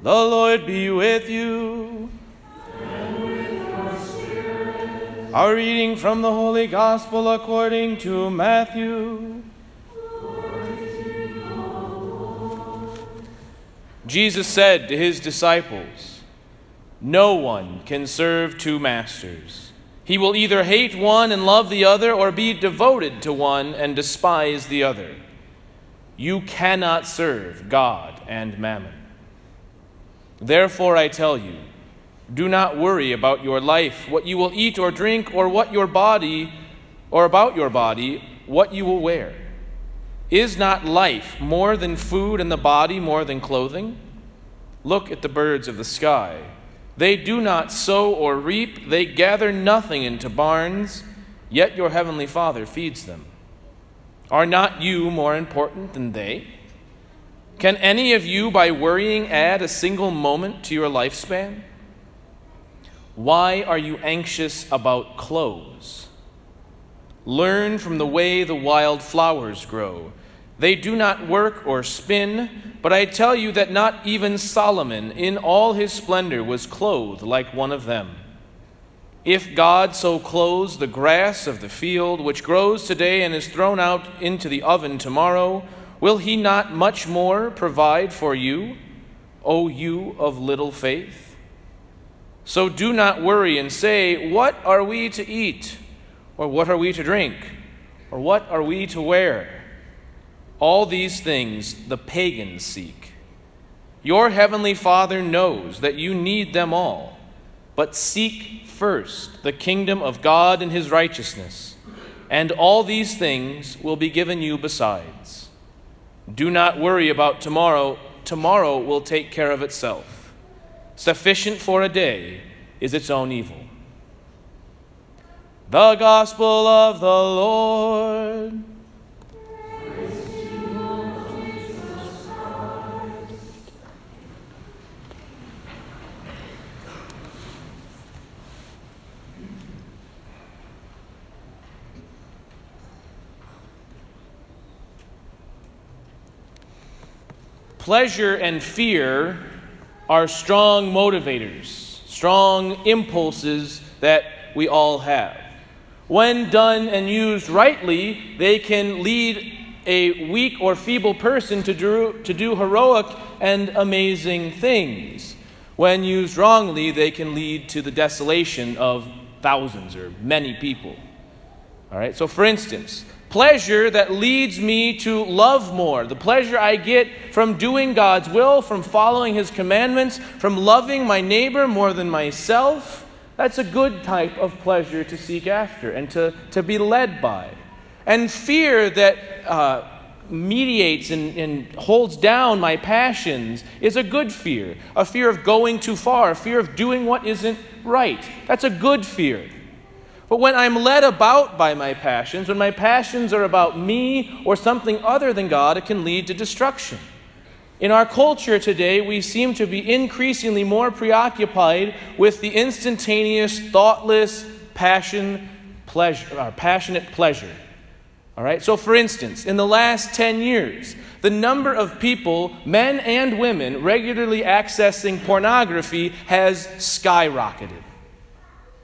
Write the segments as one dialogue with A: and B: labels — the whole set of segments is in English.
A: The Lord be with you. Our reading from the Holy Gospel according to Matthew. Jesus said to his disciples, No one can serve two masters. He will either hate one and love the other, or be devoted to one and despise the other. You cannot serve God and mammon. Therefore, I tell you, do not worry about your life, what you will eat or drink, or what your body, or about your body, what you will wear. Is not life more than food and the body more than clothing? Look at the birds of the sky. They do not sow or reap, they gather nothing into barns, yet your heavenly Father feeds them. Are not you more important than they? Can any of you, by worrying, add a single moment to your lifespan? Why are you anxious about clothes? Learn from the way the wild flowers grow. They do not work or spin, but I tell you that not even Solomon, in all his splendor, was clothed like one of them. If God so clothes the grass of the field, which grows today and is thrown out into the oven tomorrow, Will he not much more provide for you, O you of little faith? So do not worry and say, What are we to eat? Or what are we to drink? Or what are we to wear? All these things the pagans seek. Your heavenly Father knows that you need them all, but seek first the kingdom of God and his righteousness, and all these things will be given you besides. Do not worry about tomorrow. Tomorrow will take care of itself. Sufficient for a day is its own evil. The Gospel of the Lord. Pleasure and fear are strong motivators, strong impulses that we all have. When done and used rightly, they can lead a weak or feeble person to do, to do heroic and amazing things. When used wrongly, they can lead to the desolation of thousands or many people. All right, so for instance, pleasure that leads me to love more, the pleasure I get from doing God's will, from following His commandments, from loving my neighbor more than myself, that's a good type of pleasure to seek after and to, to be led by. And fear that uh, mediates and, and holds down my passions is a good fear. A fear of going too far, a fear of doing what isn't right. That's a good fear. But when I'm led about by my passions, when my passions are about me or something other than God, it can lead to destruction. In our culture today, we seem to be increasingly more preoccupied with the instantaneous, thoughtless passion, pleasure, uh, passionate pleasure. All right? So, for instance, in the last 10 years, the number of people, men and women, regularly accessing pornography has skyrocketed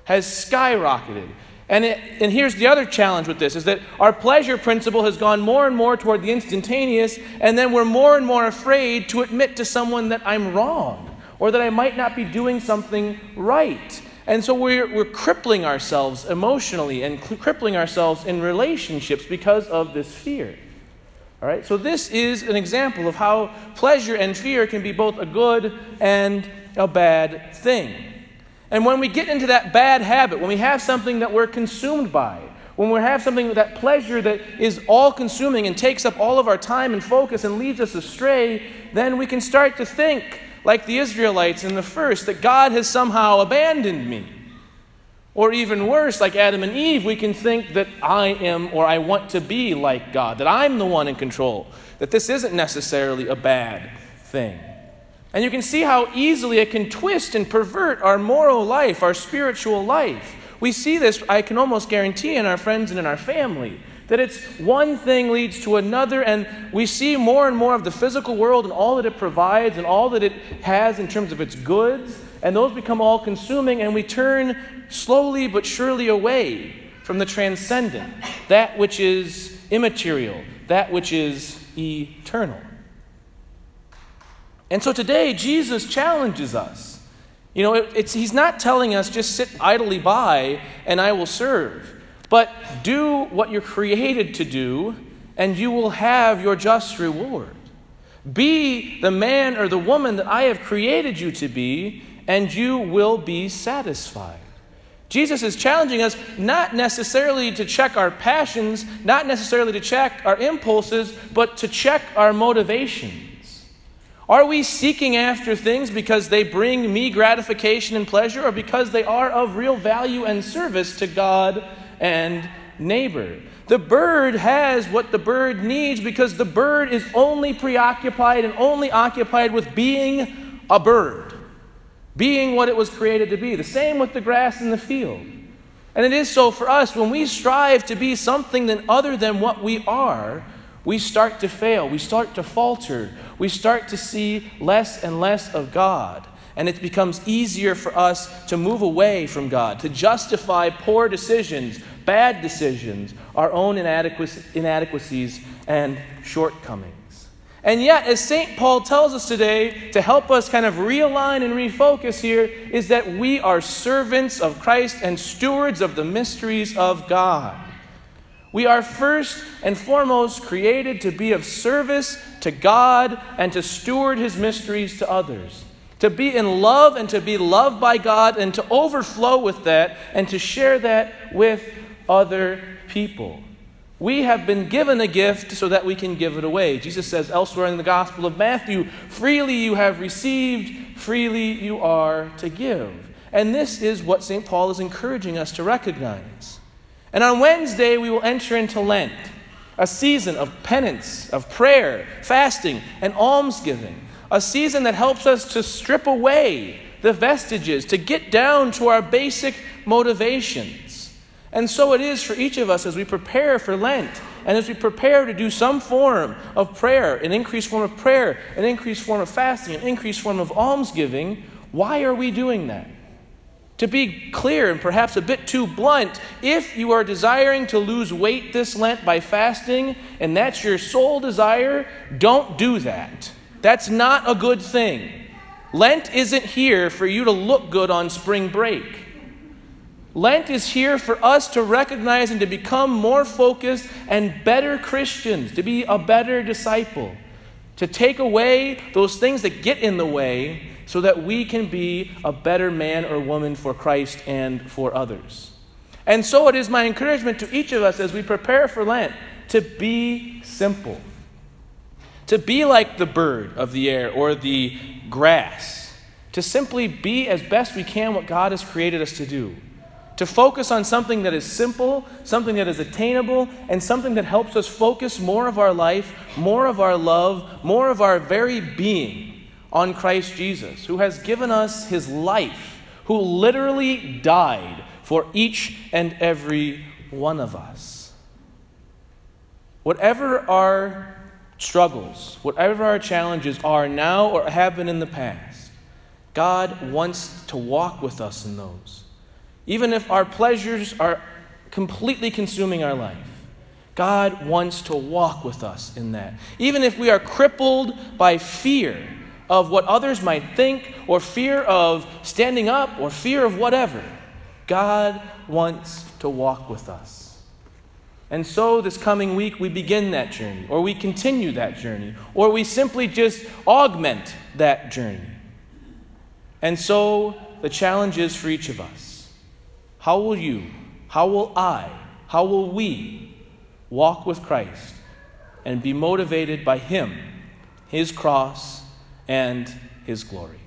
A: has skyrocketed. And, it, and here's the other challenge with this is that our pleasure principle has gone more and more toward the instantaneous, and then we're more and more afraid to admit to someone that I'm wrong or that I might not be doing something right. And so we're, we're crippling ourselves emotionally and crippling ourselves in relationships because of this fear. All right? So this is an example of how pleasure and fear can be both a good and a bad thing. And when we get into that bad habit, when we have something that we're consumed by, when we have something that pleasure that is all consuming and takes up all of our time and focus and leads us astray, then we can start to think, like the Israelites in the first, that God has somehow abandoned me. Or even worse, like Adam and Eve, we can think that I am or I want to be like God, that I'm the one in control, that this isn't necessarily a bad thing. And you can see how easily it can twist and pervert our moral life, our spiritual life. We see this, I can almost guarantee, in our friends and in our family. That it's one thing leads to another, and we see more and more of the physical world and all that it provides and all that it has in terms of its goods, and those become all consuming, and we turn slowly but surely away from the transcendent, that which is immaterial, that which is eternal. And so today, Jesus challenges us. You know, it, he's not telling us just sit idly by and I will serve. But do what you're created to do, and you will have your just reward. Be the man or the woman that I have created you to be, and you will be satisfied. Jesus is challenging us not necessarily to check our passions, not necessarily to check our impulses, but to check our motivations. Are we seeking after things because they bring me gratification and pleasure, or because they are of real value and service to God and neighbor. The bird has what the bird needs because the bird is only preoccupied and only occupied with being a bird, being what it was created to be. The same with the grass in the field. And it is so for us. When we strive to be something than other than what we are, we start to fail. We start to falter. We start to see less and less of God. And it becomes easier for us to move away from God, to justify poor decisions, bad decisions, our own inadequacies and shortcomings. And yet, as St. Paul tells us today, to help us kind of realign and refocus here, is that we are servants of Christ and stewards of the mysteries of God. We are first and foremost created to be of service to God and to steward his mysteries to others to be in love and to be loved by God and to overflow with that and to share that with other people. We have been given a gift so that we can give it away. Jesus says elsewhere in the Gospel of Matthew, freely you have received, freely you are to give. And this is what St. Paul is encouraging us to recognize. And on Wednesday, we will enter into Lent, a season of penance, of prayer, fasting, and almsgiving a season that helps us to strip away the vestiges, to get down to our basic motivations. And so it is for each of us as we prepare for Lent and as we prepare to do some form of prayer, an increased form of prayer, an increased form of fasting, an increased form of almsgiving. Why are we doing that? To be clear and perhaps a bit too blunt, if you are desiring to lose weight this Lent by fasting and that's your sole desire, don't do that. That's not a good thing. Lent isn't here for you to look good on spring break. Lent is here for us to recognize and to become more focused and better Christians, to be a better disciple, to take away those things that get in the way so that we can be a better man or woman for Christ and for others. And so it is my encouragement to each of us as we prepare for Lent to be simple to be like the bird of the air or the grass, to simply be as best we can what God has created us to do, to focus on something that is simple, something that is attainable, and something that helps us focus more of our life, more of our love, more of our very being on Christ Jesus, who has given us his life, who literally died for each and every one of us. Whatever our struggles, whatever our challenges are now or have been in the past, God wants to walk with us in those. Even if our pleasures are completely consuming our life, God wants to walk with us in that. Even if we are crippled by fear of what others might think, or fear of standing up, or fear of whatever, God wants to walk with us. And so, this coming week, we begin that journey, or we continue that journey, or we simply just augment that journey. And so, the challenge is for each of us how will you, how will I, how will we walk with Christ and be motivated by Him, His cross, and His glory?